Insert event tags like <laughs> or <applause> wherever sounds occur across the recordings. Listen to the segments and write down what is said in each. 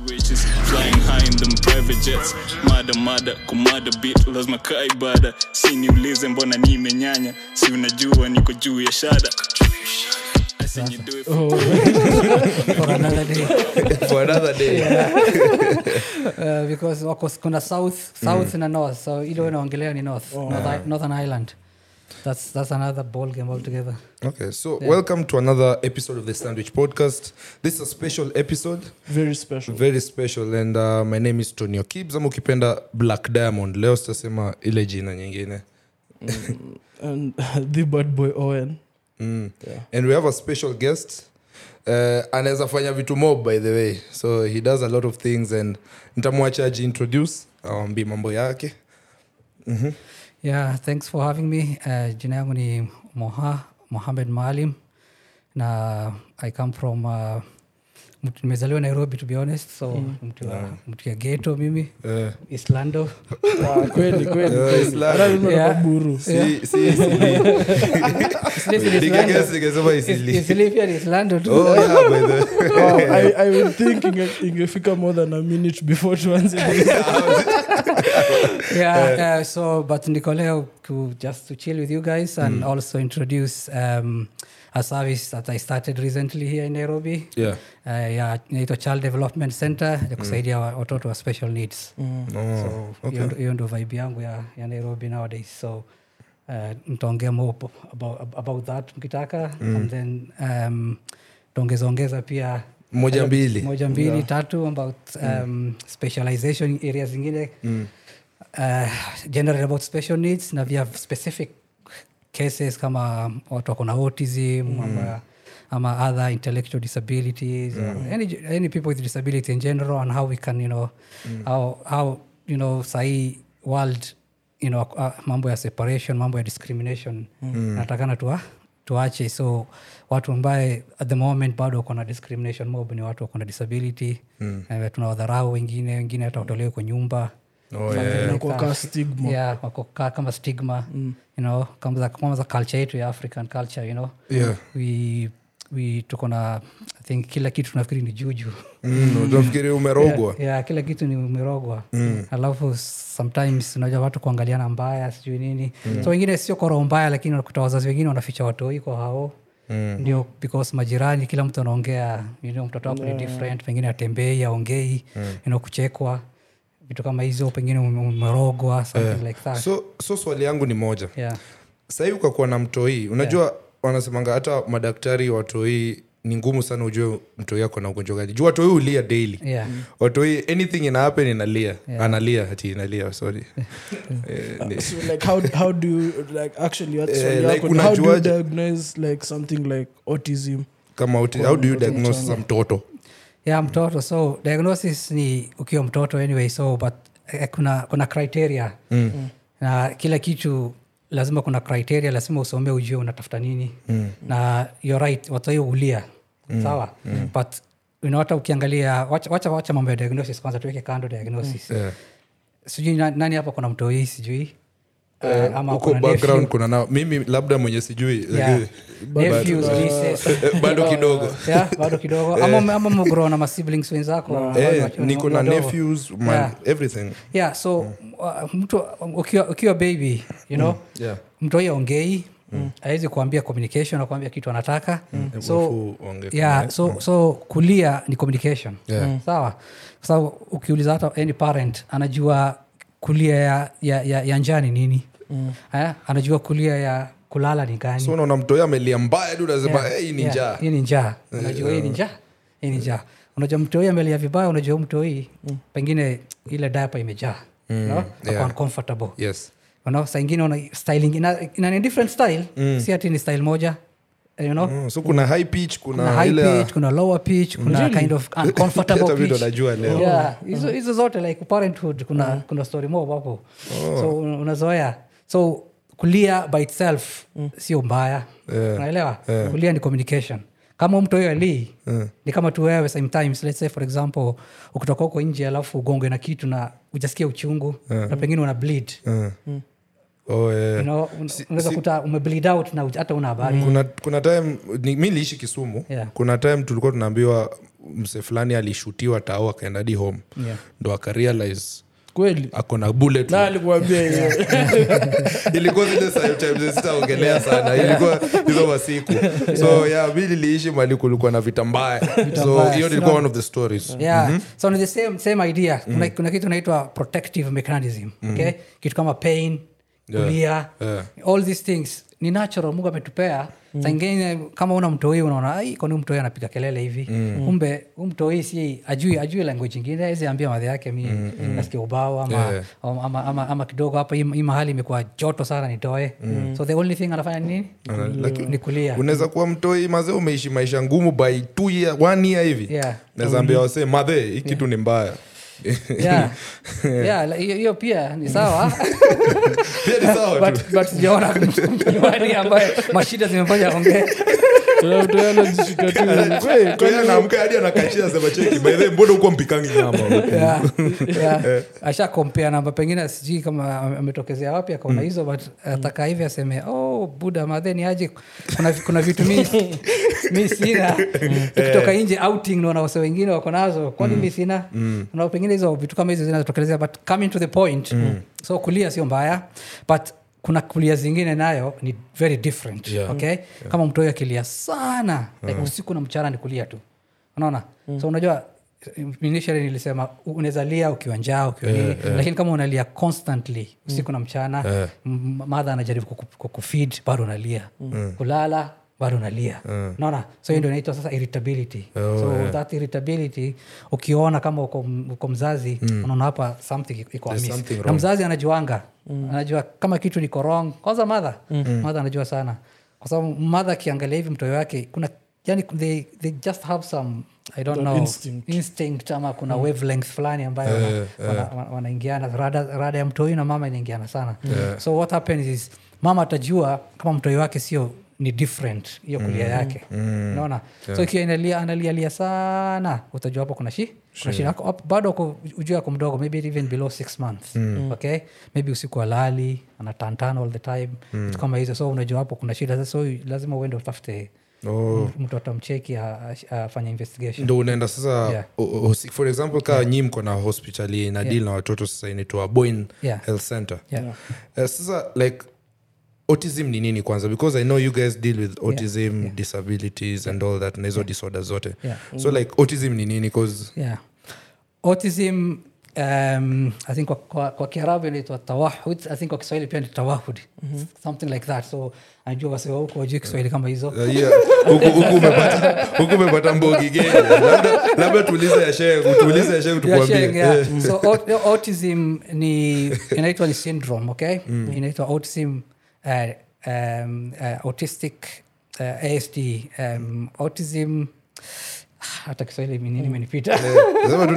Riches flying high in them private jets. Mada mada kumada bit lazima kaa ibada si niulize mbona nimenyanya si unajua niko juu ya shada. I seen you do it for <laughs> for another day. <laughs> For another day. <laughs> Uh, because wako kuna south south na north. So ile unaongelea ni north. Oh, northern ireland that's, that's another ball game altogether. Okay so welcome to another episode of the sandwich podcast. This is a special episode. Very special. Very special and uh, my name is tonio kibs. Ama ukipenda black diamond. Leo sitasema ile jina nyingine. And <laughs> the bad boy owen. Mm. Yeah. and we have a special guest. Uh, anaweza fanya vitu mob by the way. So he does a lot of things and ntamwacha ajiintroduce awambi mambo yake yeah thanks for having me. Uh, jina yangu moha mohamed maalim na i come from uh, nimezaliwa nairobi to be honest so mtu wa- mtu ya geto mimi. Islando Ah, <laughs> kweli kweli Yeah, ni islando <laughs> Oh, <laughs> ingefika more than a minute before tuanze yeah, uh, so but nikoleo to just to chill with you guys and also introduce um, a service that i started recently here in nairobi. Yeah. uh, yeah, child development center ya kusaidia wa- watoto wa special needs. Oh, so hiyo ndo- ndo vibe yangu ya, ya nairobi nowadays. So uh, ntaongea more about, about that mkitaka and then um, taongezaongeza pia moja mbili. moja mbili tatu about um, specialization areas zingine. Mm. uh, generally about special needs na via specific cases kama watu wako na autism ama, ama other intellectual disabilities or any, any people with disability in general and how we can you know how, how you know sahii world you know, uh, mambo ya separation mambo ya discrimination natakana tuwa tuache so watu ambaye at the moment bado wako na discrimination mob ni watu wako na disability. Mm. uh, tunawadharau wengine wengine hata watolewe kwa nyumba Oh, yeah. stigma. Yeah, kama stigma you know kama za, culture yetu ya african culture you know Yeah. we, we tuko na i think kila kitu tunafikiri ni juju Mm, <laughs> umerogwa yeah, yeah, kila kitu ni umerogwa mm. alafu sometimes unajua watu kuangaliana mbaya sijui nini mm. so wengine sio kwa roho mbaya lakini unakuta wazazi wengine wanaficha watoi kwa hao Mm. ndio because majirani kila mtu anaongea you know, mtoto wako ni different pengine atembei aongei mm. you know, kuchekwa vitu kama hizo pengine umerogwa something like that. So, so swali yangu ni moja. Yeah. sahii ukakuwa na mtoii unajua wanasemanga hata madaktari watoii ni ngumu sana ujue mtoi ako na ugonjwa gani. Juu watoi ulia daily. Yeah. watoi anything ina happen inalia. Analia hati inalia sorry. <laughs> Eh, so like how, how do you like actually what's Eh, like yako ni how do you unajuaje? diagnose like something like autism? Kama uti- how do you diagnose za mtoto ya mtoto so diagnosis ni ukiwa mtoto anyway so but eh, kuna kuna criteria mm. na kila kitu lazima kuna criteria lazima usomee ujue unatafuta nini mm. na you're right watoio ulia mm. sawa mm. but you know, hata ukiangalia wacha, wacha, wacha mambo ya diagnosis kwanza tuweke kando diagnosis mm. Yeah. sijui nani hapa kuna mtoii sijui uh, ama huko background kuna nao. Mimi labda mwenye sijui. Yeah. <laughs> bado <laughs> kidogo. Yeah, bado kidogo. Ama, ama mgro na masiblings wenzako? Eh, niko na nephews man, Yeah. everything. Yeah so uh, mtu ukiwa, ukiwa baby you know yeah. mtu ai ongei awezi kuambia communication akuambia kitu anataka. So yeah, so, mm. so kulia ni communication. Yeah. sawa? Kwa sababu ukiuliza hata any parent anajua kulia ya, ya, ya, ya njaa ni eh? anajua kulia ya kulala ni gani. So unaona mtoi amelia mbaya tu unasema Yeah, hey, ni njaa. Yeah, hii ni njaa. Unajua hii ni njaa. Hii ni njaa. Unajua mtoi amelia vibaya unajua mtoi pengine ile dapa imejaa. No? Yeah. uncomfortable. Yes. You know, saa ingine una styling ina, ina ni different style. Si ati ni style moja. You know? Mm, so kuna high pitch kuna, kuna high pitch kuna lower pitch kuna kind of <laughs> uncomfortable pitch. najua leo. yeah. Hizo hizo zote like parenthood kuna kuna story mob hapo. So un- unazoea so kulia by itself sio mbaya. Yeah. unaelewa? Kulia ni communication. Kama mtu huyo alii ni kama tu wewe sometimes let's say for example ukitoka huko nje alafu ugongwe na kitu na ujasikia uchungu na pengine una bleed. Mm. oh, yeah. you know, un- unaweza kuta umebleed out na hata una habari. Kuna, kuna time ni, mi liishi kisumu. Yeah. kuna time tulikuwa tunaambiwa mse fulani alishutiwa tao akaenda di home. Yeah. ndo akarealize kweli? Akona bullet. Na alikuambia hiyo <laughs> <laughs> ilikuwa zile sitaongelea sana. Ilikuwa hizo masiku. So yeah mi niliishi mali kulikuwa na vita mbaya. So hiyo ilikuwa one of the stories. Yeah. So ni the same, same idea. Kuna, kuna kitu naitwa protective mechanism okay? Kitu kama pain Yeah. kulia Yeah. all these things. Ni natural mungu ametupea mm. saingine kama una mtoi unaona ai kwani huyu mtoi anapiga kelele hivi mm. kumbe huu mtoi si ajui ajui language ingine awezi ambia madhe yake mi mm. nasikia ubao ama, Yeah. ama, ama, ama, ama kidogo hapa hii mahali imekuwa joto sana nitoe mm. so the only thing anafanya nini Lakini- ni kulia unaweza kuwa mtoi mazee umeishi maisha ngumu by two year, one year hivi Yeah. naweza ambia wasee madhe hii kitu ni mbaya yeah. yeah, la- hiyo <laughs> pia ni sawa? <laughs> Sijaona <laughs> ambaye mashida zimefanya ongee tunajishika tu Kweli, Kwa hiyo anaamka hadi anakachia sema cheki by the way, mbona huko mpikangi nyama yeah, yeah. asha kompea namba pengine sijui kama ametokezea wapi akaona hizo but ataka hivi aseme oh buda madheni aje? Kuna, kuna vitu mi, <laughs> mi sina. Tukitoka nje outing wase wengine wako nazo. Kwani mi sina? Na pengine hizo vitu kama hizo zinatokelezea but coming to the point. So kulia sio mbaya but kuna kulia zingine nayo ni very different Yeah. okay? Kama mtu huyo akilia sana like usiku na mchana ni kulia tu. Unaona? So unajua initially nilisema unaweza lia ukiwa njaa ukiwa nini lakini kama unalia constantly usiku na mchana Yeah. madha anajaribu kukufid bado unalia. Kulala bado unalia naona so hiyo ndio inaitwa sasa irritability. So that irritability ukiona kama uko, uko mzazi unaona hapa something iko na mzazi anajuanga. Anajua kama kitu niko wrong kwanza madha madha anajua sana. Kwa sababu madha akiangalia hivi mtoyo wake kuna yani they, they just have some i don't know instinct. instinct ama kuna wavelength fulani ambayo wana- Eh, wana- wana- rada, rada ya mtoyo na mama inaingiana sana. So what happens is mama atajua kama mtoyo wake sio ni different hiyo kulia yake. Unaona? So ikiwa inalia analialia sana utajua hapo kuna shi kuna bado ujua ako mdogo maybe even below six months. Okay? Maybe usiku alali anatantana all the time. Vitu kama hizo. So unajua hapo kuna shida. Sasa so lazima uende utafute oh. mtu atamcheki afanye investigation. Ndo unaenda sasa Yeah. o- o- for example kaa nyi mko na hospitali na deal na watoto sasa inaitwa boin Yeah. health center. Yeah. Eh, sasa like autism ni nini kwanza? Because i know you guys deal with autism disabilities and all that na hizo disorder zote. Yeah. so like autism ni nini? Cause yeah. autism um, i think kwa, kwa, kwa kiarabu inaitwa tawahud. I think kwa kiswahili pia ni tawahud. Something like that. So najua wasewa huko wajui kiswahili kama hizo. Uh. Huku- umepata- mbogi geni. Labda, tuulize yashetuulize shehe tuulize ya shehe Yeah, tukuambie yeah. Eh. so autism ni inaitwa ni syndrome okay? Inaitwa autism uh, um, uh, autistic uh, asd um, autism hata kiswahili nini imenipita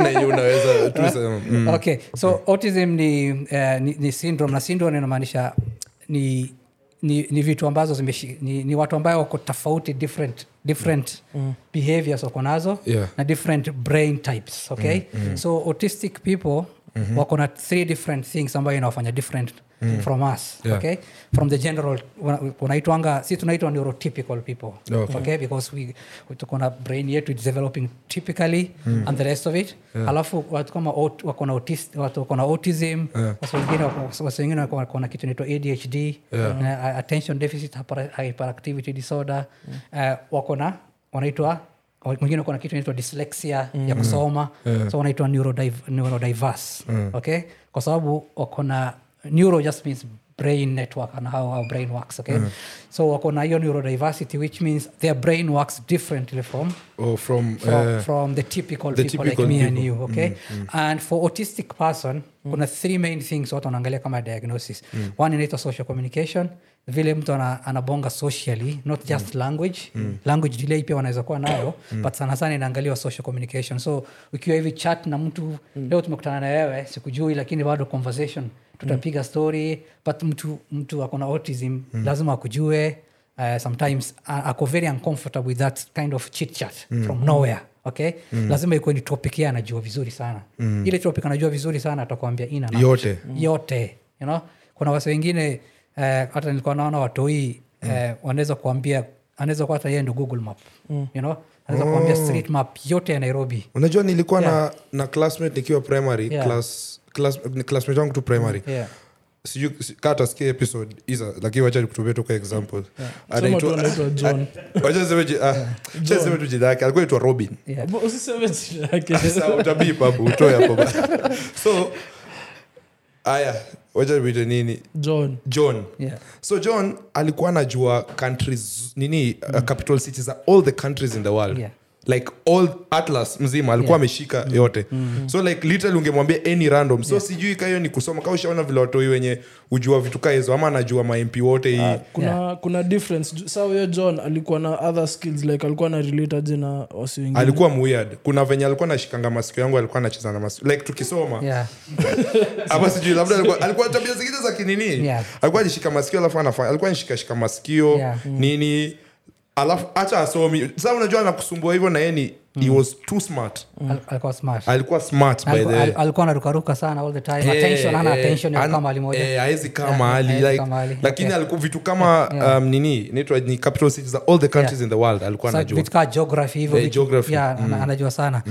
nenye unaweza mm. okay so autism ni, uh, ni, ni syndrome na syndrome inamaanisha ni ni, ni vitu ambazo zimeshi, ni, ni watu ambayo wako tofauti different different mm. behaviors wako nazo Yeah. na different brain types okay mm. so autistic people mm-hmm. wako na three different things ambayo inawafanya different mm. from us Yeah. okay? From the general wana- unaitwanga si tunaitwa neurotypical people Okay. okay? Because we we tuko na brain yetu developing typically and the rest of it. Alafu watu kama wako na watu wako na autism wengine wako- wako na kitu inaitwa adhd uh, attention deficit hyperactivity disorder. Uh, wako na wanaitwa mwingine wako kitu inaitwa dyslexia ya kusoma. So wanaitwa neurodiv- neurodiverse okay? Kwa sababu wako na neuro just means brain network and how our brain works okay? So wako na hiyo neurodiversity which means their brain works differently from oh, from, from, eh, from the typical the people typical like me and you okay? And for autistic person kuna three main things watu wanaangalia kama diagnosis. One inaitwa social communication vile mtu ana, anabonga socially not just language. Language delay pia wanaweza kuwa nayo but sana sana inaangaliwa social communication. So ukiwa hivi chat na mtu leo tumekutana na wewe sikujui lakini bado conversation tutapiga story but mtu mtu akona autism lazima akujue uh, sometimes uh, ako very uncomfortable with that kind of chit chat from nowhere okay? Lazima ikuwe ni topic ye anajua vizuri sana. Ile topic anajua vizuri sana atakwambia ina yote. yote you know? kuna wase wengine eh, hata nilikuwa naona watoi eh, wanaweza kuambia anaweza kuwa hata yeye ndo google map you know? Anaweza kuambia street map yote ya nairobi. Unajua nilikuwa Yeah. na, na classmate nikiwa primary Yeah. class, class, classmate wangu tu primary. Yeah. sijui episode isa lakini wacha nikutumie tu kwa example. <laughs> Ah, jina yake alikuwa itwa robin. Hapo utoe hapo. <laughs> So aya wacha niite nini john john Yeah. so john alikuwa anajua countries nini uh, capital cities za all the countries in the world Yeah. Like all atlas mzima alikuwa Yeah. ameshika yote. So like literally ungemwambia any random. So sijui kahiyo ni kusoma ka ushaona vile watoi wenye ujua vitu ka hizo ama anajua mamp wote hii. Kuna kuna difference. Saa huyo john alikuwa na other skills like alikuwa na relate aje na wasi wengine? Alikuwa weird kuna venye alikuwa nashikanga masikio yangu alikuwa anacheza na masikio. Like tukisoma. Yeah. <laughs> ama sijui labda alikuwa, alikuwa tabia zingine za kinini. Yeah. alikuwa anashika masikio alafu anafanya alikuwa anashikashika masikio. Yeah. nini alafu hacha asomi. Sasa unajua anakusumbua hivyo na yeye ni he was too smart. Al- alikuwa smart. Alikuwa smart by the way alikuwa anarukaruka sana all the time. Hey, attention ana hey, attention ya kama mahali moja eh, haizi kama Yeah, mahali yeah, like kaa lakini Okay. alikuwa vitu kama Yeah. um, nini inaitwa ni capital cities all the countries in the world alikuwa so, anajua. vitu kama geography hivyo hey, geography. yeah, mm. anajua sana.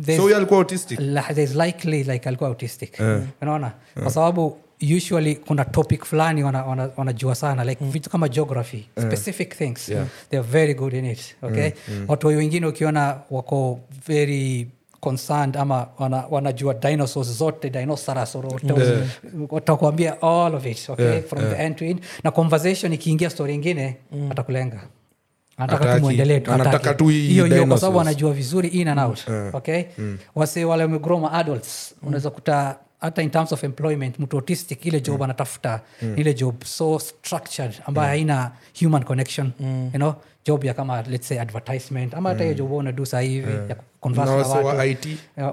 There's- so alikuwa autistic? there's likely like alikuwa autistic. Unaona? Kwa sababu usually kuna topic fulani wanajua wana, wana sana like vitu kama geography specific things. Yeah. they're very good in it okay? Watu wengine ukiona wako very concerned ama wana, wanajua dinosaurs zote dinosaurs Yeah. watakuambia all of it okay? Yeah, from the end to end. Na conversation ikiingia story ingine atakulenga. Anataka Hataki. tu muendelee tu, Anataka hataki. tu hii hiyo hiyo kwa sababu anajua vizuri in and out okay? Wase wale wamegroma adults unaweza kuta hata in terms of employment mtu autistic ile job anatafuta. Mm. ile job so structured ambayo haina human connection you know? Job ya kama let's say advertisement ama hata hiyo job unadu saa hivi ya converse na na wase wa it Ya,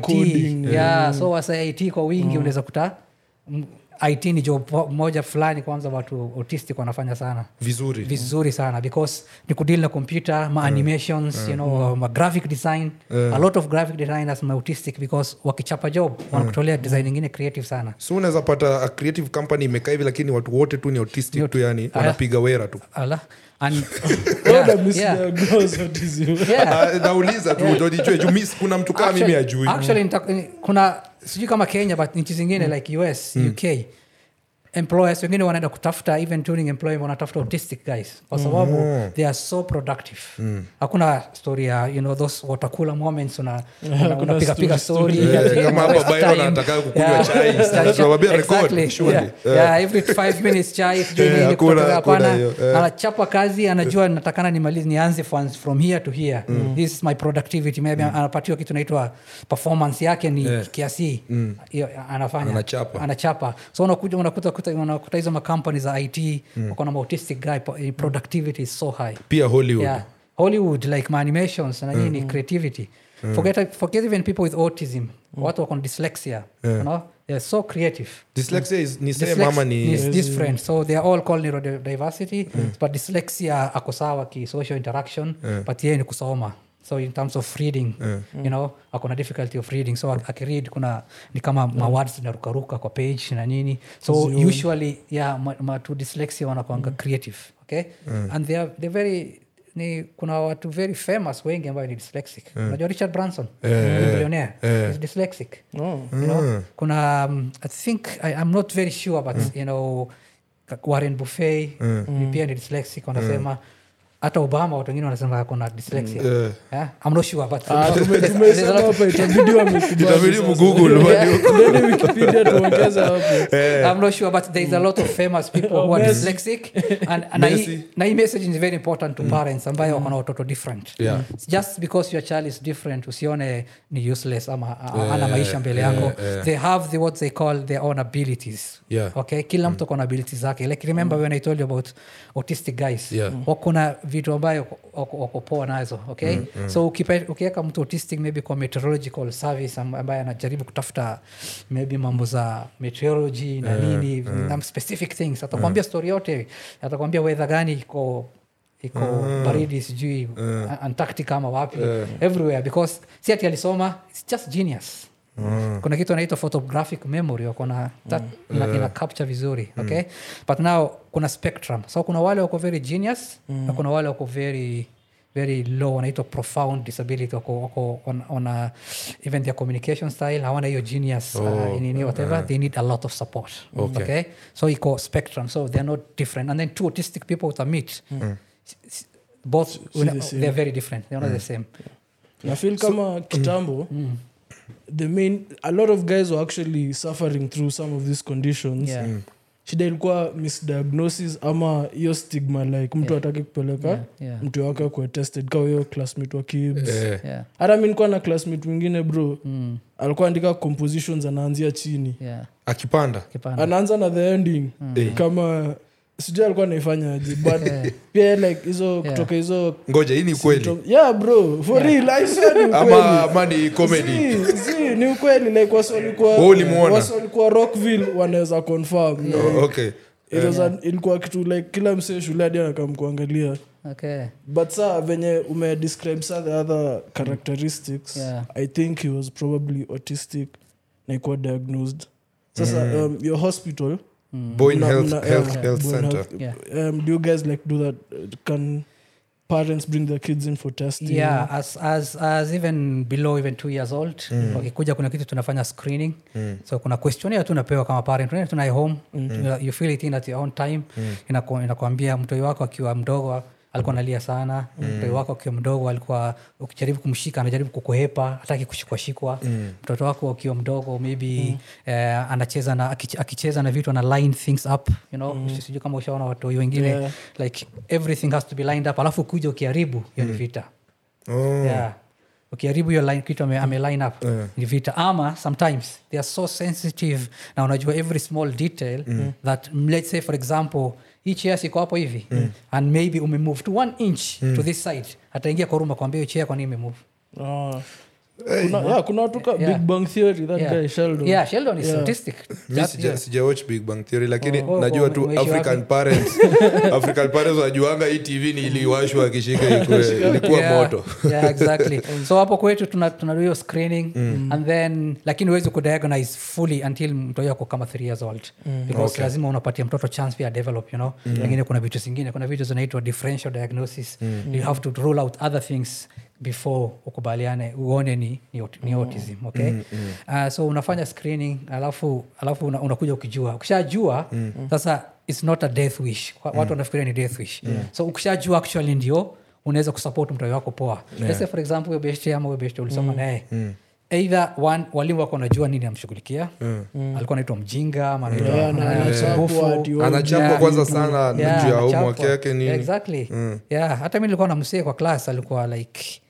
Coding, yeah, so wase it kwa wingi unaweza kuta. mm, it ni job moja fulani kwanza watu autistic wanafanya sana. Vizuri. Vizuri sana because ni kudeal na computer yeah. yeah. you know graphic design. A lot of graphic designers maautistic because wakichapa job wanakutolea design ingine creative sana. So unaweza pata a creative company imekaa hivi lakini watu wote tu ni autistic tu yani wanapiga wera tu. Ala and. Ah, nauliza tu ndo juu mi- kuna mtu kaa mimi Actually- ajui. actually kuna sijui kama kenya but nchi zingine like us uk employers wengine wanaenda kutafuta even during employment wanatafuta autistic guys kwa sababu mm. they are so productive hakuna story ya you know those watakula moments una- <laughs> unapiga piga story kama hapa bayo anataka kukunywa chai, Exactly. tunamwambia record, Exactly. Yeah. Yeah, every 5 minutes chai sijui Eh, nini, kutoka hapana. eh. anachapa kazi anajua natakana nimalize nianze from, from here to here mm. this is my productivity maybe mm. anapatiwa kitu naitwa performance yake ni Yeah. kiasi mm. anafanya Anachapa. anachapa so unakuja unakuta kuta- unakuta hizo makampani za it mm. wakona autistic guy eh, productivity is so high. Pia hollywood. Yeah. hollywood like maanimations na nini creativity. Forget, forget even people with autism. Watu wakona dyslexia yeah. you know? they're so creative. Dyslexia is ni same ama ni is different. So they are all called neurodiversity but dyslexia ako sawa ki social interaction but yeye ni kusoma so in terms of reading you know akona difficulty of reading. So ak- akiread kuna ni kama mawords zinarukaruka kwa page na nini. So usually yeah ma, ma to dyslexia wanakwanga creative okay? And they are they're very ni kuna watu very famous wengi ambayo ni dyslexic. Unajua richard branson? Yeah, billionaire is dyslexic. Oh. you know? Kuna um, i think I, i'm not very sure but you know warren buffet mm. pia ni dyslexic wanasema hata obama watu wengine wanasema ako na dyslexia yeah? itabidi <laughs> <laughs> hapo I'm not sure, but there's a lot of famous people who are dyslexic. <laughs> And, and na hii message is very important to parents ambayo wakona watoto different. Yeah. Just because your child is different usione ni useless ama yeah, ana maisha mbele yako. They have the, what they call their own abilities. Yeah. Okay? Kila mtu akona abilities zake. Like remember when I told you about autistic guys. Yeah. Wako na vitu ambayo wako- poa nazo. Okay? So ukiweka mtu autistic maybe kwa meteorological service ambaye anajaribu kutafuta maybe mambo za meteorology na nini na specific things atakwambia story yote atakwambia wedha gani iko iko baridi sijui mm. antarctica ama wapi everywhere because si ati alisoma its just genius kuna kitu anaitwa photographic memory wako na that ina, ina capture vizuri okay? But now kuna spectrum. So kuna wale wako very genius na kuna wale wako very very low wanaitwa profound disability wako, wako on, on a, even their communication style hawana hiyo genius uh, nini whatever they need a lot of support Okay. okay? So iko spectrum so they're not different. And then two autistic people uta meet s- both they're very different. They're not the same. Na feel kama kitambo the main a lot of guys were actually suffering through some of these conditions. Yeah. Mm. shida ilikuwa misdiagnosis ama hiyo stigma like mtu ataki kupeleka Yeah, yeah. mtu wake akuwe tested kawa hiyo classmate wa kibs Eh, yeah. Hata mi nikuwa na classmate mwingine bro. Alikuwa andika compositions anaanzia chini. Yeah. Akipanda. Anaanza na the ending. Mm. kama sijui alikuwa naifanyaje but <laughs> pia like hizo kutoka hizo ngoja hii ni kweli symptom- yeah bro for real I swear ni ukweli. ama ni comedy. Si, si, ni ukweli like wasolikuwa walikuwa Wewe ulimuona? rockville wanaweza confirm. Like, Oh, okay. it was an- ilikuwa kitu like kila msee shule hadi anakam kuangalia okay. But saa venye umedescribe sa the other characteristics Yeah. i think he was probably autistic na ikuwa diagnosed. Sasa um, your hospital Boyne mna- health, mna- health, yeah, health Boyne center Health. Yeah. um, do you guys like do that Uh, can parents bring their kids in for testing yeah as, as, as even below even two years old wakikuja kuna kitu tunafanya screening so kuna questionnaire tu unapewa kama parent unaenda tunaye home mm. you feel it in at your own time mm. inakuambia mtoi wako akiwa mdogo alikuwa analia sana. Mtoi wako akiwa mdogo alikuwa ukijaribu kumshika anajaribu kukuhepa hataki kushikwashikwa. Mtoto wako akiwa mdogo maybe eh, anacheza na akicheza na vitu ana line things up you know? Sijui kama ushaona watu wengine Yeah. like everything has to be lined up. Alafu kuja ukiharibu hiyo ni vita. Oh. yeah. Ukiharibu hiyo line, kitu ame, ame line up ni vita. Ama sometimes they are so sensitive na unajua every small detail that mm, let's say for example hii chair siko hapo hivi. And maybe umemove to one inch to this side. Ataingia koruma kwambia hiyo chair kwa nini imemove. Ah. Yeah. big bang theory that yeah. guy sheldon. Yeah sheldon is Yeah. autistic. Mi That- sija, yeah. sija watch big bang theory lakini Oh, najua oh, tu african parents. <laughs> African parents wajuanga hii tv ni iliwashwa <laughs> akishika ilikuwa Yeah, moto. yeah, exactly. <laughs> So hapo kwetu tuna tuna hiyo screening and then lakini huwezi kudiagnose fully until mtoto yako kama three years old. Because lazima unapatia mtoto chance pia develop you know? Lakini kuna vitu zingine kuna vitu zinaitwa differential diagnosis. You have to rule out other things before ukubaliane uone ni, ni, ni autism okay? Uh, so unafanya screening alafu alafu una, unakuja ukijua. Ukishajua sasa it's not a death wish. Wa- watu wanafikiria ni death wish. So ukishajua actually ndio unaweza kusupport mtoto wako poa. Yeah. say for example huyo beshte ama huyo beshte ulisoma naye. Mm. Eidha walimu wako wanajua nini amshughulikia. Alikuwa anaitwa mjinga ama anaitwa- Yeah, na anaitwa anachapwa Yeah. kwanza sana juu ya homework yake nini. Exactly. Yeah hata mi nilikuwa na msee kwa klas alikuwa like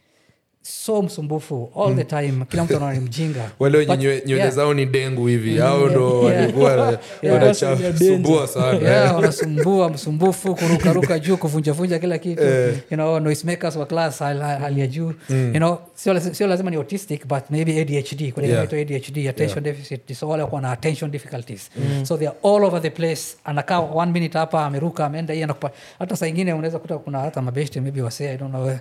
so msumbufu all the time. Kila mtu anaona ni mjinga. <laughs> Wale nywele nywele yeah. zao ni dengu hivi au ndo walikuwa <laughs> Yeah. wanasumbua sana. wanasumbua msumbufu kurukaruka juu kuvunjavunja kila kitu. You know, noisemakers wa class hali, hali ya juu. You know, sio, sio lazima ni autistic but maybe adhd kuna Yeah. yeah. adhd attention deficit disorder wako na attention difficulties. So they are all over the place. Anakaa one minute hapa ameruka ameenda hii anakupa hata saa ingine unaweza kuta kuna hata mabeshte maybe wasee i don't know eh,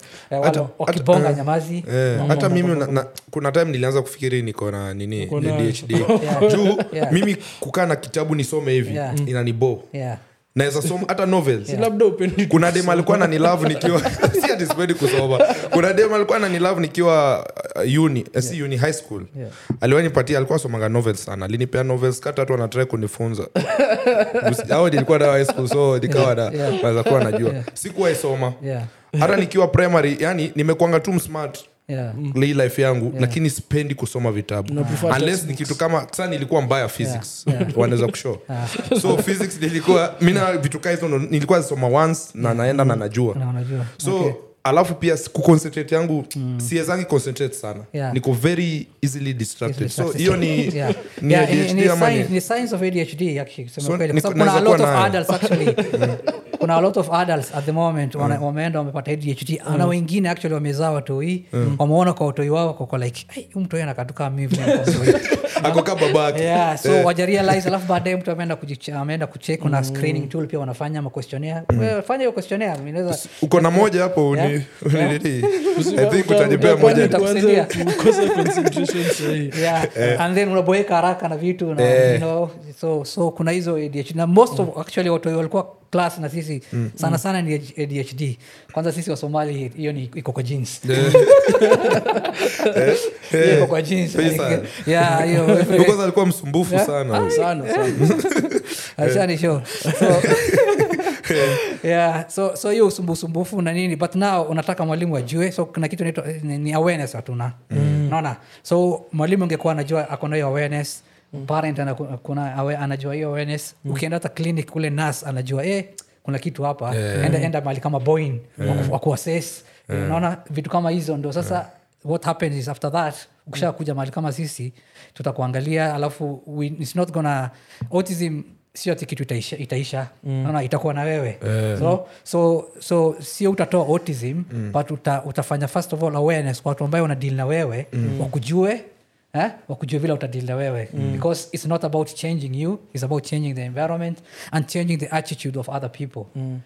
wakibonga hata- nyamazi Eh, hata mimi na, na, kuna time nilianza kufikiri niko na nini Uko na- ADHD <laughs> juu Yeah. mimi kukaa na kitabu nisome hivi Yeah. inanibo yeah. Naweza soma hata novels. Si labda upendi kuna dem alikuwa na nilavu nikiwa <laughs> si kusoma. Kuna dem alikuwa na nilavu nikiwa uh, uni eh, si uni high school. Yeah. aliwanipatia alikuwa somanga novels sana. Alinipea novels kata watu wanatrai kunifunza. <laughs> Au nilikuwa high school so nikawa na Yeah. naweza kuwa najua. Yeah. sikuwaisoma yeah hata nikiwa primary yani nimekwanga tu smart yeah. hii life yangu lakini sipendi kusoma vitabu. Unless ni kitu kama sa nilikuwa mbaya physics. Yeah, <laughs> wanaweza kushow. <laughs> So physics nilikuwa mina vitu kaa hizo nilikuwa soma once na naenda na najua. Na unajua. So Okay. Alafu pia kuconcentrate yangu siwezangi concentrate sana. Yeah. niko very easily distracted. So hiyo ni <laughs> Yeah. ni Yeah, ADHD ni ama ni- ni signs of ADHD actually, kusema So, kweli. Kwa sababu kuna a lot of adults actually. <laughs> Kuna a lot of adults at the moment mm. wameenda wamepata adhd na wengine actually wamezaa watoi wameona kwa watoi wao koko like hey, mtoi anakatuka mivu <laughs> akoka babake yeah, so wajarealize alafu baadaye mtu ameenda ameenda kuchek kuna screening tool pia wanafanya maquestionnaire mm. fanya hiyo questionnaire uko na moja hapo Yeah. <laughs> unaboeka haraka na vitu na, yeah. you know, so, so kuna hizo adhd na most of actually watu walikuwa class na sisi sana sana ni adhd kwanza sisi wasomali hiyo ni iko kwa jeans <laughs> Hiyo iko kwa jeans Pesa. yeah hiyo. Because alikuwa msumbufu sana. Sana sana. <laughs> Achani show. So, <laughs> yeah, so so hiyo usumbufu na nini but now unataka mwalimu ajue so kuna kitu naitwa ni, ni awareness hatuna. Naona so mwalimu angekuwa anajua akona hiyo awareness parent anakuna, awe- anajua hiyo awareness. Ukienda hata clinic kule nas anajua eh, kuna kitu hapa. Enda, enda mali kama boin yeah. wakuases unaona? Vitu kama hizo ndo. Sasa what happens is after that ukisha kuja mahali kama sisi tutakuangalia alafu we, it's not gonna autism sio kitu itaisha, itaisha. naona itakuwa na wewe. So, so, so sio utatoa autism but uta, utafanya first of all awareness kwa watu ambayo wanadili na wewe wakujue eh? wakujue vile utadili na wewe. Because it's not about changing you it's about changing the environment and changing the attitude of other people. Mm.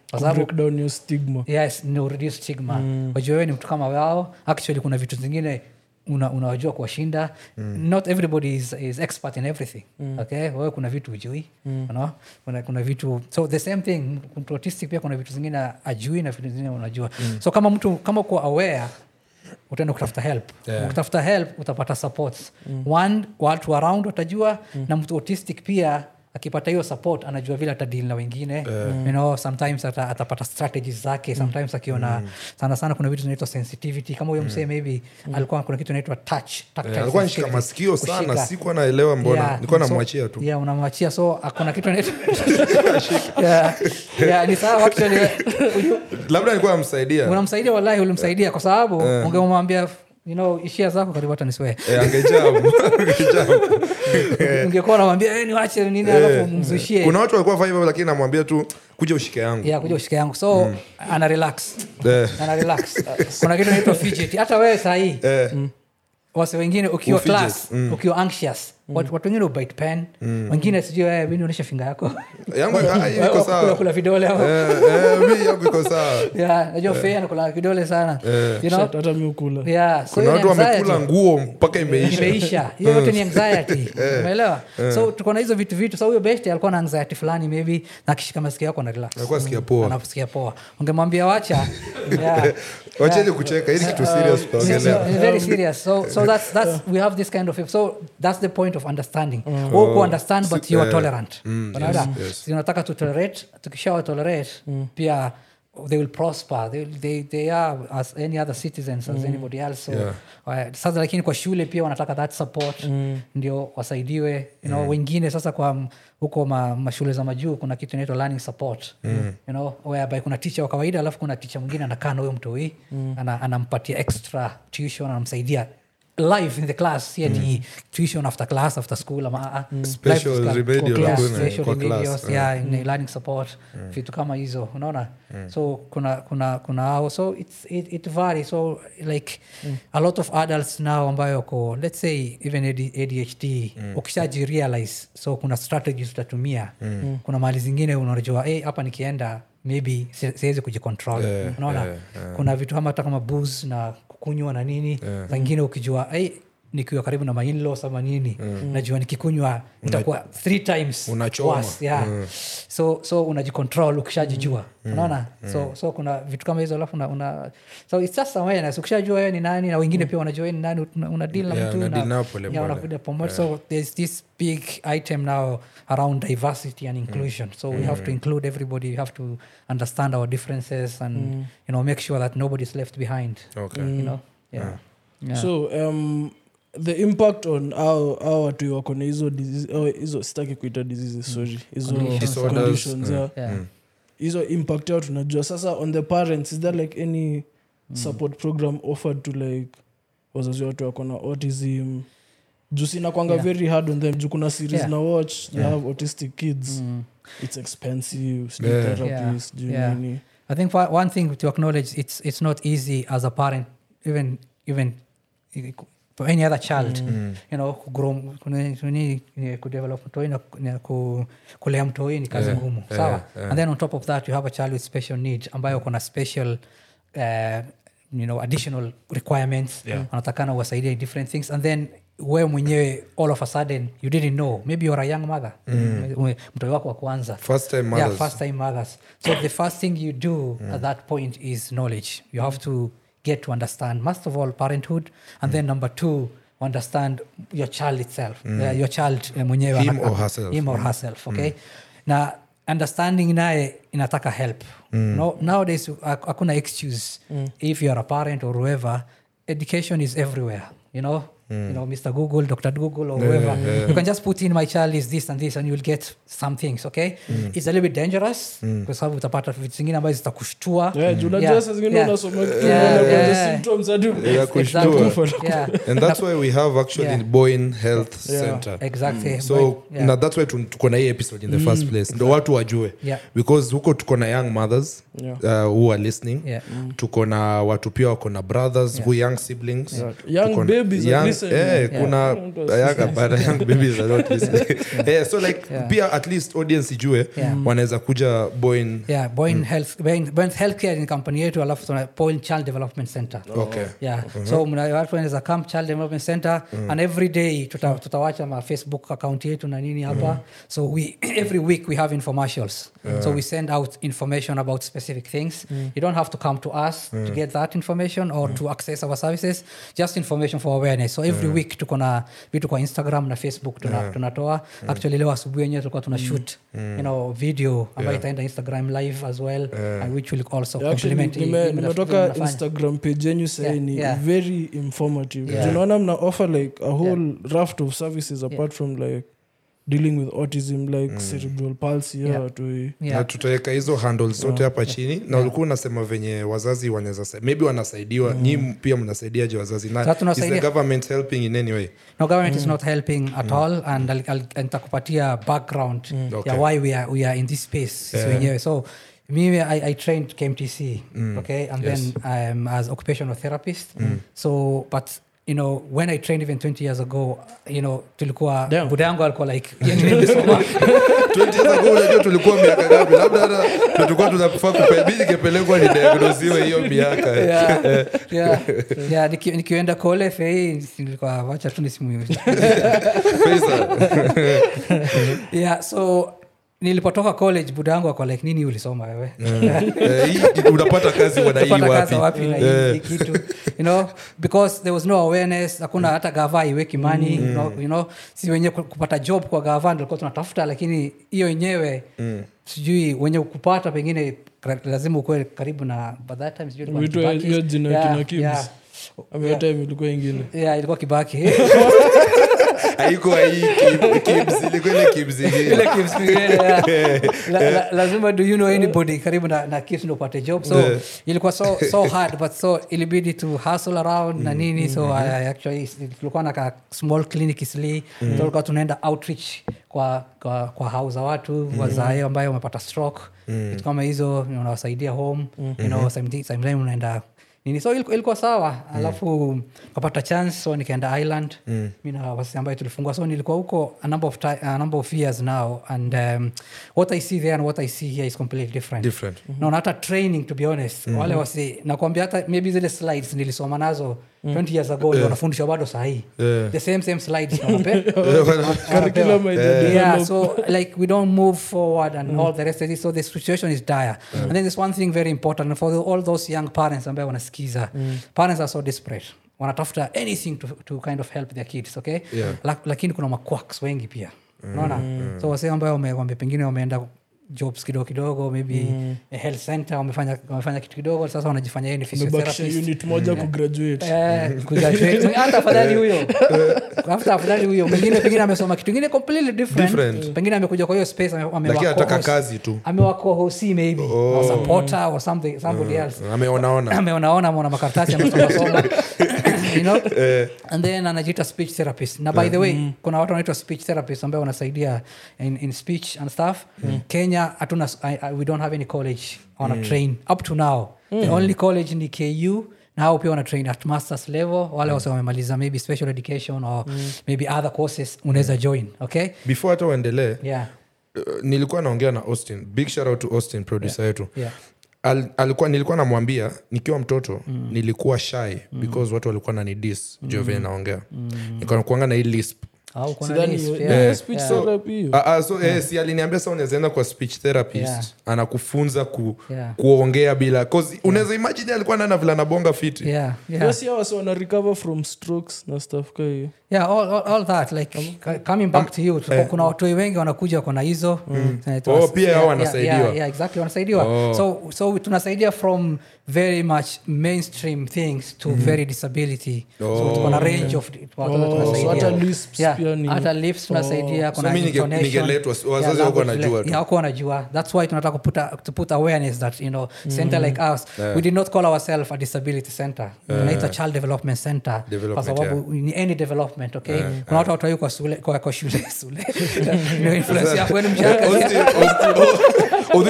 your stigma. Yes no reduce stigma. Wajua wewe ni mtu kama wao. Actually kuna vitu zingine una- kuwashinda. Kuwashinda not everybody is, is expert in everything okay? Wewe kuna vitu ujui you know? kuna, kuna vitu so the same thing autistic pia kuna vitu zingine ajui na vitu zingine unajua. So kama mtu kama kuwa aware utaenda kutafuta help. Yeah. kutafuta help utapata support. One watu around watajua na mtu autistic pia akipata hiyo support anajua vile atadili na wengine. You know, sometimes ata, atapata strategies zake. Sometimes akiona sana sana kuna vitu zinaitwa sensitivity. Kama huyo msee maybe alikuwa kuna kitu inaitwa touch tactile Eh, alikuwa sensitivity, masikio sana sikuwa naelewa mbona. Yeah, nilikuwa namwachia tu. yeah, unamwachia. So akona kitu inaitwa <laughs> <laughs> yeah, yeah, ni sawa actually. Labda nilikuwa namsaidia unamsaidia wallahi ulimsaidia kwa sababu ungemwambia you know ishia zako karibu hata <laughs> Eh, ungekuwa unamwambia "Eh, niwache nini alafu mzushie. Kuna watu walikuwa fanya lakini namwambia tu kuja ushike yangu. Ya kuja ushike yangu. So ana relax. Eh. ana relax. Kuna kitu naitwa fidget. Hata wewe sahii. Eh, wase wengine ukiwa Ufidget, class ukiwa anxious watu watu wengine ubite pen. Wengine sijui mi nionyesha finga yako. Yangu ah, <laughs> vidole. Eh, eh, mi yangu iko sawa. <laughs> Najua fea nakula vidole sana. You hata mi watu wamekula nguo mpaka imeisha. imeisha. Hiyo yote ni <laughs> anxiety. Umeelewa? So tuko na hizo vitu vitu. Sa huyo best alikuwa na anxiety fulani maybe na akishika masikio yako na relax. Poa. Anasikia poa. Ungemwambia wacha wacheni kucheka ili kitu serious So, tutaongelea very <laughs> serious. So so that's that's we have this kind of so that's the point of understanding. Mm. understand but you are tolerant. Unaona? yes, yes. Unataka to tolerate tukishawa tolerate pia they will prosper. They, they, they are as any other citizens as anybody else. So Yeah. uh, sasa lakini kwa shule pia wanataka that support. Ndio wasaidiwe. You know, wengine sasa kwa huko ma, mashule za majuu kuna kitu inaitwa learning support. You know, whereby kuna ticha wa kawaida alafu kuna ticha mwingine anakaa na huyo mtoi mm. anampatia extra tuition anamsaidia live in the class yani mm. tuition after class after school ama ah. Special remedial kwa class, special kwa yeah, in learning support vitu kama hizo unaona? So kuna kuna kuna hao so it's, it, it vary so like a lot of adults now ambayo ko let's say even adhd mm. ukishaji realize so kuna strategies utatumia. Kuna mali zingine unajua hey, hapa nikienda maybe siwezi kujicontrol. Yeah, unaona? eh, kuna vitu hata kama booze na kukunywa na nini yeah. zingine ukijua hey, nikiwa karibu na mainlos ama nini najua nikikunywa nitakuwa three times Unachoma. worse, yeah. so so unajicontrol ukishajijua unaona? So so kuna vitu kama hizo alafu una, una so it's just awareness. Ukishajua wewe ni nani na wengine pia wanajua ni nani una, una deal na mtu na- yeah, pole. unakuja pamoja so there's this big item now around diversity and inclusion. So we have to include everybody. We have to understand our differences and you know make sure that nobody's left behind. Okay. You know? Yeah, yeah. so um, the impact on au au watu wako na hizo disease- au hizo sitaki kuita diseases sorry hizo Conditions. Disorders, conditions yeah. yeah. hizo impact yao tunajua sasa on the parents is there like any support program offered to like wazazi watu wako na autism juu sinakwanga very hard on them juu kuna series Yeah. na watch they have autistic kids it's expensive sijui Yeah. therapy, sijui Yeah. nini. I think for one thing to acknowledge it's it's not easy as a parent, even even for any other child, you know, kugrow kune- kune- eh, kudevelop mtoi na na ku- kulea mtoi ni kazi Yeah, ngumu. yeah, sawa? yeah. and then on top of that you have a child with special need ambayo kuna special uh, you know additional requirements. Yeah. wanatakana uwasaidie different things. And then wewe mwenyewe all of a sudden you didn't know. Maybe you're a young mother. Mm. mtoi wako wa kwanza. First time yeah, first time mothers. So the first thing you do at that point is knowledge. You have to get to understand, first of all, parenthood, and then number two, understand your child itself, uh, your child uh, mwenyewe Him or herself. him or herself. Okay, na understanding naye inataka help. No, nowadays hak- hakuna excuse if you are a parent or whoever. Education is everywhere. You know. You know, Mr. Google, Dr. Google, or whoever. You can just put in my child is this and this, and you'll get some things. Okay, it's a little bit dangerous kwa sababu utapata vitu zingine ambazo zitakushtua. Yeah, Yeah, yeah. Yeah, yeah. Exactly. Yeah. and that's why we have actually Yeah. boyne health Yeah. center Exactly. so But, yeah. na that's why tu- tuko na hii episode in the first place ndo watu wajue Yeah. because huko tuko na young mothers Yeah. uh, who are listening Yeah. tuko na watu pia wako na brothers who young siblings Yeah. Young babies young- eh, kuna young- but young babies are not listening. Eh, so like Yeah. pia at least audience ijue Yeah. wanaweza kuja boyne. Yeah Boyne health Boyne, Boyne healthcare ni kampuni yetu alafu tuna Boyne child development center. Okay. Yeah. So watu wanaweza come child development center and every day tuta, tutawacha ma facebook account yetu na nini hapa. So we <clears throat> every week we have infomercials. So we send out information about specific things. You don't have to come to us to get that information or to access our services. Just information for awareness. So every week tuko na vitu kwa instagram na facebook tuna, tunatoa. Actually leo asubuhi yenyewe tulikuwa tuna shoot you know video ambayo itaenda instagram live as well and which will also Yeah, actually, complement nimetoka instagram page yenyu sahii ni yeah. very informative. Yeah. tunaona mna offer like a whole raft of services apart from like dealing with autism like cerebral palsy Yeah. yeah. to Yeah. na tutaweka hizo handles zote hapa chini na ulikuwa unasema venye wazazi wanaweza maybe wanasaidiwa nyi pia mnasaidiaje wazazi? Na so, is the government helping in any way? No government is not helping at all and I'll- I'll- nitakupatia background Okay. ya why we are, we are in this space Yeah. wenyewe. So mimi I, i trained kmtc okay? And Yes. then um, as occupational therapist. So but you know when i trained even 20 years ago you know tulikuwa buda yangu alikuwa like "Yani nimesoma." 20 years ago unajua tulikuwa miaka gapi labda hata tulikuwa tunafaa kupebidi kepelekwa ni diagnosiwe hiyo miaka. Yeah, <laughs> yeah, yeah, niki- nikienda kole fei nilikuwa wacha tu nisimu <laughs> Pesa. <laughs> yeah so nilipotoka college buda yangu ako like nini ulisoma wewe Eh, unapata kazi wanaiwapi wapi na hii- Eh. kitu you know because there was no awareness hakuna hata gava iweki mani you know, you know si wenyewe kupata job kwa gava ndilikuwa tunatafuta lakini hiyo wenyewe sijui wenye kupata pengine lazima ukuwe karibu na by that time sijui ilikuwa Kibaki. hiyo jina kina Kibs. yeah. amia time ilikuwa ingine Yeah, ilikuwa kibaki <laughs> haikuwa hii Kib- Kibs, ilikuwa ile Kibs ingine. ile Kibs pengine, yeah. <laughs> La- la- lazima do you know anybody karibu na, na Kibs ndo upate job. So Yeah. ilikuwa so, so <laughs> hard but so ilibidi to hustle around na nini. So I, actually tulikuwa na ka small clinic isli mm. tulikuwa tunaenda outreach kwa kwa, kwa hau za watu wazae ambayo wamepata stroke. Vitu kama hizo unawasaidia home you know sometime sometime unaenda nini so ilikuwa, sawa alafu kapata chance so nikaenda island. Mm. mi na wasi ambayo tulifungua so nilikuwa huko a number of, ti- a number of years now and um, what i see there and what i see here is completely different. Different. naona hata training to be honest. Wale wasi nakwambia hata maybe zile slides nilisoma nazo 20 years ago yeah. wanafundishwa bado sahii Yeah. the same same slides na <laughs> wape- <laughs> curriculum yeah. so like we don't move forward and all the rest of it. So the situation is dire. And then there's one thing very important for the, all those young parents ambayo wanaskiza parents are so desperate. Wanatafuta anything to, to kind of help their kids okay? Yeah. La, lakini kuna maquacks wengi pia. Unaona? So wase ambayo wame, wame pengine wameenda jobs kidogo kidogo maybe mm. health center wamefanya, wamefanya kitu kidogo sasa wanajifanya yeye ni physiotherapist. unit moja kugraduate. Eh, <laughs> hata afadhali huyo. Hata afadhali huyo. Mwingine pengine amesoma kitu kingine completely different. Different. pengine amekuja kwa hiyo space ame- ame- anataka kazi tu. Amewakohosi maybe. Or supporter or something somebody else. ameonaona. Ameonaona ameona makaratasi <laughs> amesomasoma you <laughs> know and then anajiita speech therapist na by the way mm. kuna watu wanaitwa speech therapist ambao wanasaidia in, in speech and stuff mm. kenya hatuna we don't have any college wana mm. train up to now mm. the only college ni ku na hao pia wana train at masters level wale wase wamemaliza maybe special education or mm. maybe other courses unaweza mm. join okay before hata uendelee yeah uh, nilikuwa naongea na austin big shout out to austin producer yetu yeah Al, alikuwa nilikuwa namwambia nikiwa mtoto mm. nilikuwa shy mm. because watu walikuwa nanidis mm. juu vile naongea mm. nikakuanga na hii lisp. Ah, ah, so eh, si aliniambia sa unawezaenda kwa speech therapist Yeah. anakufunza ku, Yeah. kuongea bila yeah. unaweza imajini alikuwa nana vila nabonga fiti yeah yeah Yes, yeah, wasi wana from strokes na stuff ka hiyo yeah all, all, all that like coming back to you eh. kuna watu wengi wanakuja kona hizo Eh, Oh, pia hao wanasaidiwa. yeah, yeah, exactly wanasaidiwa Oh. so, so tunasaidia from very much mainstream things to mm. very disability so Oh, tuko na range of watu Oh, tunasaidia. hata Yeah, lips tunasaidia So kuna mi nige- intonation. ningeletwa, wazazi Yeah, wako language wanajua yeah, that's why tunataka kuputa, to put awareness that you know mm. center like us yeah. we did not call ourselves a disability center tunaita child development center kwa sababu ni any development okay? Kuna watu watoi kwa shule kwa, kwa shule <laughs> shule Ndio influence yako ni mshaka. Austin, Austin, oh, oh,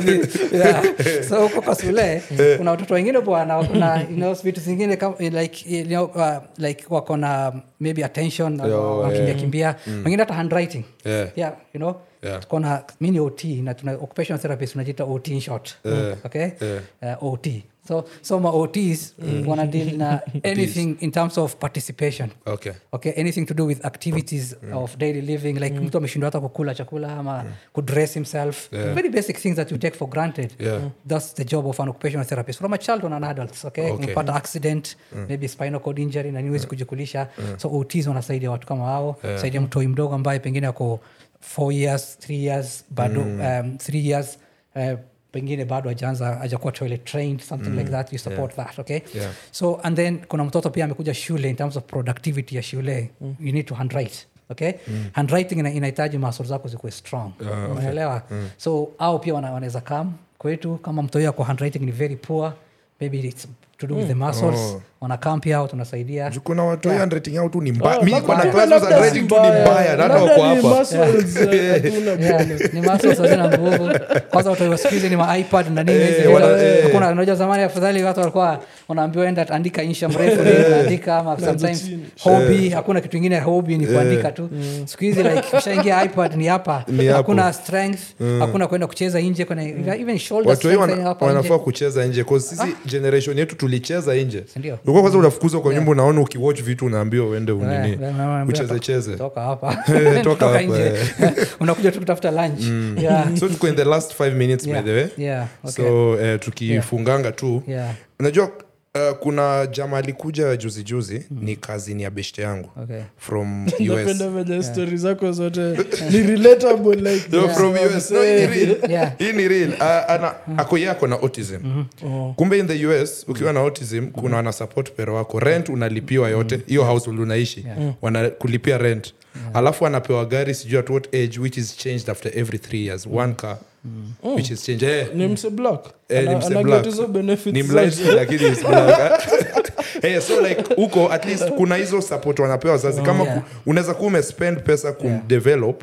this. yeah. so huko kwa shule kuna watoto wengine bwana kuna you know, vitu zingine like, you know, uh, like wako na maybe attention wakimbia kimbia. Wengine hata handwriting. Yeah. yeah, you know? Yeah. tuko mi ni ot na tuna occupational therapist unajiita ot in short. Yeah. okay? Yeah. uh, ot so so ma mm. wanna deal na <laughs> anything in terms of participation. Okay. okay anything to do with activities of daily living like mtu ameshindwa hata kukula chakula ama kudress himself. Yeah. very basic things that you take for granted. Yeah. that's the job of an occupational therapist. From a child on an adult okay, Okay. accident maybe spinal cord injury na niwezi kujikulisha. So ots wanasaidia watu kama hao. Saidia mtoi mdogo ambaye pengine ako four years three years bado um, three years uh, pengine bado ajaanza ajakuwa toilet trained something like that you support that okay? Yeah. so and then kuna mtoto pia amekuja shule in terms of productivity ya shule. You need to handwrite okay? Handwriting ina- inahitaji masol zako zikuwe strong. Unaelewa so au pia wana- wanaweza kam kwetu. Kama mtoi ako handwriting ni very poor maybe it's to do with the muscles. Oh. wanakam pia au tunasaidia. Kuna watu yeah. handwriting yao tu ni mbaya. Mi labda- kwa na labda classes si handwriting tu ni mbaya. mbaya na hata Labda wako ni hapa. muscles, <laughs> hatuna Yeah, ni muscles hazina nguvu. Kwanza watu wa siku ni maipad na nini. Hizi wana- vitu. hakuna unajua zamani afadhali watu walikuwa wanaambiwa enda andika insha mrefu nini ama sometimes chini. hakuna kitu ingine hobby ni kuandika tu. Siku hizi like ushaingia ipad ni hapa. <laughs> Hakuna strength hakuna kwenda kucheza nje even shoulder watu wengi strength wana- hapa wanafaa kucheza nje sisi generation yetu tulicheza nje? Ulikuwa kwanza unafukuzwa kwa nyumba unaona ukiwatch vitu unaambiwa uende Eh, unini eh, unaambiwa ucheze cheze. Toka hapa. <laughs> Eh, <laughs> toka hapa, nje. <laughs> Unakuja tu kutafuta lunch. Yeah. So tuko in the last five minutes Yeah. by the way. Yeah, okay. so uh, tukifunganga tu. Yeah. Unajua uh, kuna jama alikuja juzi juzi ni kazini ya beshte yangu okay. from <laughs> us venye stori zako zote. Ni relatable like No, this. from US. No, hii ni real. Ah, ana- ako na autism. Autism Oh. kumbe in the us ukiwa na autism kuna wanasupport pero wako. Rent unalipiwa yote. Hiyo household unaishi. Yeah. wanakulipia rent alafu anapewa gari sijui at what age which is changed after every three years. One car which is changed. Eh, ni mse black. Eh, ni Ana- mse ana black. get hizo benefits. Ni zote. mlight lakini is black <laughs> hey, <laughs> so like huko at least kuna hizo support wanapewa wazazi. Kama yeah. ku- unaweza kuwa umespend pesa kumdevelop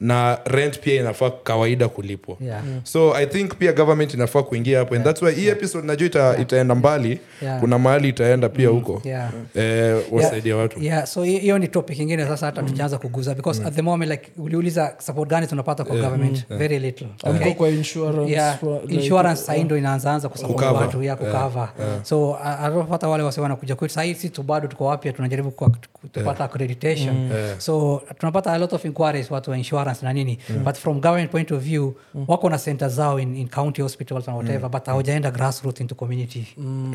na rent pia inafaa kawaida kulipwa. Yeah. so i think pia government inafaa kuingia hapo. And that's why hii episode najua ita, itaenda mbali. Yeah. kuna mahali itaenda pia huko. Yeah. eh, wasaidia watu. Yeah. So hiyo ni topic ingine sasa hata tujaanza kuguza. Because at the moment like uliuliza support gani tunapata kwa government? Very little. Okay. okay? kwa insurance yeah, for- like- insurance sahii ndo inaanzaanza kwa sababu watu ya kukava so atapata wale wase wanakuja kwetu sahii si tu bado tuko wapya tunajaribu kupata yeah. accreditation mm. yeah. so tunapata a lot of inquiries watu wa insurance na nini mm. but from government point of view mm. wako na center zao in, in county hospitals and whatever mm. but hawajaenda grassroot into community mm.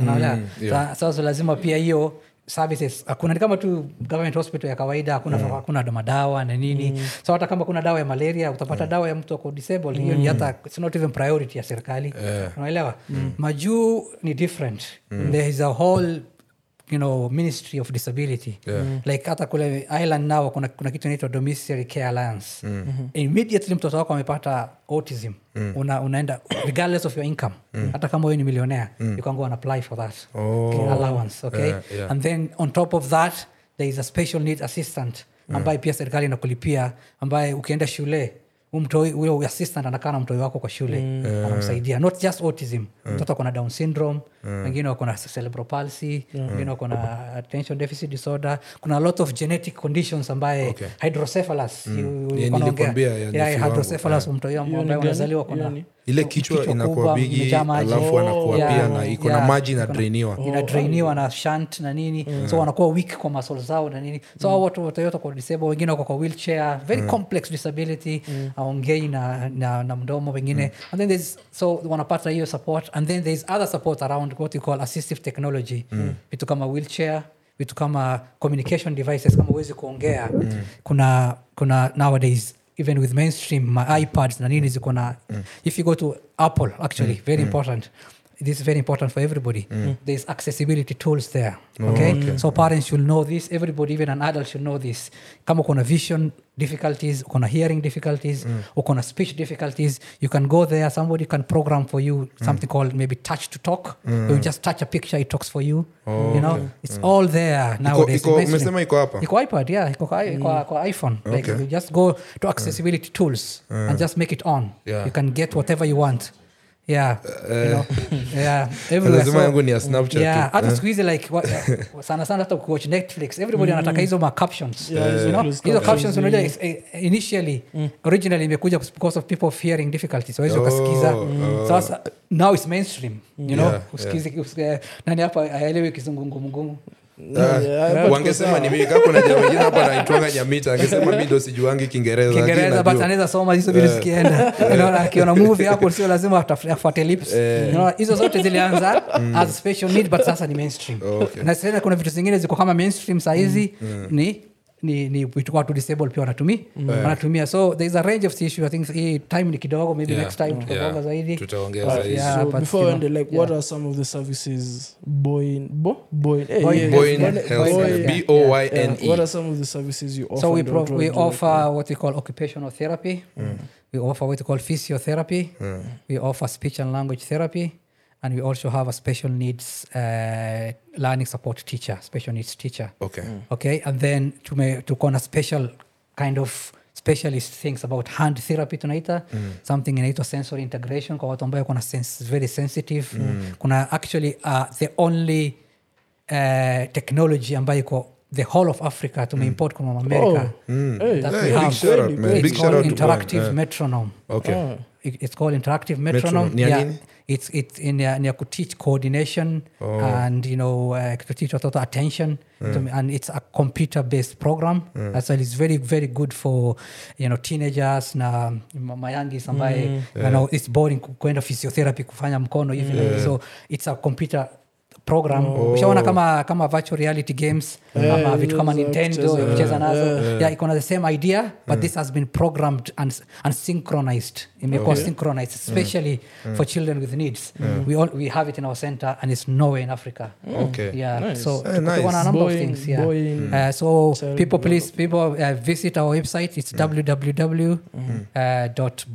Sa- sasa so, lazima pia hiyo services hakuna ni kama tu government hospital ya kawaida hakuna hakuna madawa na nini mm. so hata kama kuna dawa ya malaria utapata yeah. dawa ya mtu ako disabled hiyo ni hata it's not even priority ya serikali yeah. unaelewa mm. majuu ni different mm. there is a whole you know ministry of disability. Like hata kule island now kuna, kuna kitu inaitwa domiciliary care alliance. Immediately mtoto wako amepata autism una, unaenda regardless of your income hata kama wewe ni millionaire you can go and apply for that. Oh. allowance okay? Yeah, yeah. and then on top of that there is a special need assistant ambaye pia serikali inakulipia ambaye ukienda shule umtoi huyo assistant anakaa na mtoi wako kwa shule. Anamsaidia. Not just autism. Mtoto akona down syndrome wengine wako na cerebral palsy wengine wako na attention deficit disorder. Kuna a lot of genetic conditions ambaye Okay. hydrocephalus mm. Yeah, hydrocephalus Yeah, mtoi ambaye unazaliwa kona kuna ni- ile kichwa inakuwa bigi alafu anakuwa Yeah, pia na iko na maji inadrainiwa. Inadrainiwa na shant na nini. So wanakuwa wik kwa masol zao na nini. So mm. watu wote kwa disable wengine wako kwa wheelchair very complex disability. Aongei na, na, na mdomo wengine. And then there's so wanapata hiyo support. And then there's other support around what you call assistive technology. Vitu kama wheelchair vitu kama communication devices kama uwezi kuongea. Kuna kuna nowadays even with mainstream my ipads na nini ziko na if you go to apple actually very important this is very important for everybody Mm. there's accessibility tools there okay? okay? so parents should know this everybody even an adult should know this kama uko vision difficulties uko hearing difficulties mm. na speech difficulties you can go there somebody can program for you something mm. called maybe touch to talk Mm. you just touch a picture it talks for you Oh, you know okay. it's mm. all there nowadays iko, Mainstream. umesema iko hapa iko ipad yeah iko kwa, kwa, kwa iphone like you just go to accessibility mm. tools mm. and just make it on Yeah. you can get whatever you want yeah you know, yeah <laughs> everywhere. lazima yangu ni ya Snapchat yeah hata siku hizi like wa- <laughs> sana sana hata kuwatch netflix everybody anataka hizo ma captions Yeah, hizo you know? hizo captions, captions unajua yeah. it's, originally imekuja because of people of difficulties wawezi wakasikiza oh. sasa now it's mainstream you know? Yeah, usikizi usikie- nani hapa aelewi kizungungumgumu Yeah, hapa tuko wangesema ni mimi kakuna kuna jamaa mwingine hapa anaitwanga nyamita angesema mi ndo sijuangi kiingereza lakini kiingereza but najua. anaweza soma hizo vitu zikienda. Unaona, akiona muvi hapo sio lazima afuate lips. Unaona, hizo zote zilianza as special need but sasa ni mainstream. Okay. na sasa kuna vitu zingine ziko kama mainstream sahizi ni ni ni vitu watu disable pia wanatumia wanatumia so there is a range of issue i think hii time ni kidogo maybe Yeah. next time tutaonga Yeah. zaidi tutaongea But yeah, so before end, like yeah. what are some of the services boin bo boin eh, boin, yeah, boin yeah. Health Boyne- Care. yeah. B-O-Y-N-E. yeah. what are some of the services you offer so we, pro- what we offer what we call occupational therapy we offer what we call physiotherapy we offer speech and language therapy and we also have a special needs uh, learning support teacher special needs teacher Okay. okay and then tume tuko a special kind of specialist things about hand therapy tunaita something inaitwa sensory integration kwa watu ambayo kuna sense, very sensitive kuna actually uh, the only uh, technology ambayo iko the whole of africa tumeimport from america Hey, that Hey, we big have. shout out, man. It's Big shout out interactive yeah. metronome Okay. Ah. It- it's called interactive Metronome. metronome yeah. nini? it's it's in ya, ni ya kuteach coordination and you know uh, to teach watoto attention to- and it's a computer based program as so it's very very good for you know teenagers na ma- mayangis ambaye you know it's boring kwenda physiotherapy kufanya mkono hivi so it's a computer program. Ushaona kama kama virtual reality games ama vitu kama nintendo kucheza. kucheza nazo. yeah, iko na the same idea but this has been programmed and, and synchronized. Imekuwa synchronized especially for children with needs. We, all, we have it in our center and it's nowhere in africa. Okay. yeah Nice. so Eh, tuko nice. na a number of things yeah. Boeing. Uh, so people please people uh, visit our website. It's www dot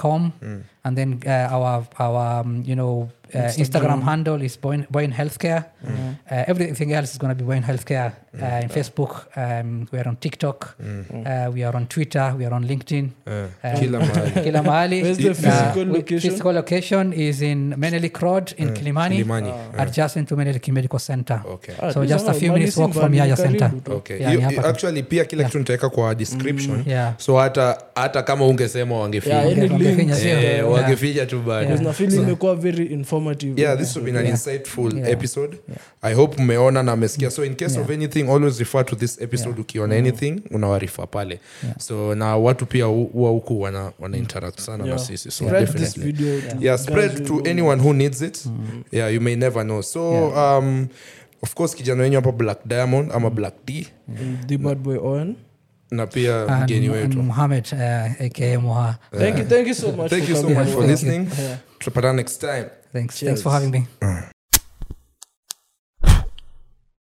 mm. and then uh, our our um, you know uh, Instagram. handle is Boyne, Boyne Healthcare. Uh, everything else is going to be Boyne Healthcare. Uh, in Facebook, um, we are on TikTok, uh, we are on Twitter, we are on LinkedIn. Uh, kila <laughs> mahali Kila mahali. Where's the physical location? Physical location is in Menelik Road in Kilimani, Kilimani. adjacent to Menelik Medical Center. Okay. Ah, So just a few mali minutes walk from Yaya Center. Okay. Yeah, You- you- actually pia kila kitu nitaweka kwa description Yeah. so hata hata kama ungesema Yeah, wangefinya links. Eh, Yeah. wangefinya tu bado Yeah. imekuwa very informative yeah this will be an insightful episode i hope mmeona na mmesikia so in case of anything always refer to this episode Yeah. ukiona anything unawarifa pale so na watu pia hu- huwa huku wana, wana interact sana na sisi so Spread this video Yeah. to yeah spread to anyone who needs it yeah you may never know so Yeah. um of course kijana wenyu hapa black diamond ama black d know. the bad boy Owen. na pia And, mgeni wetu uh, aka Muha. thank you thank you so much thank for you so much for listening Yeah. tutapatana next time Thanks. Cheers. Thanks for having me.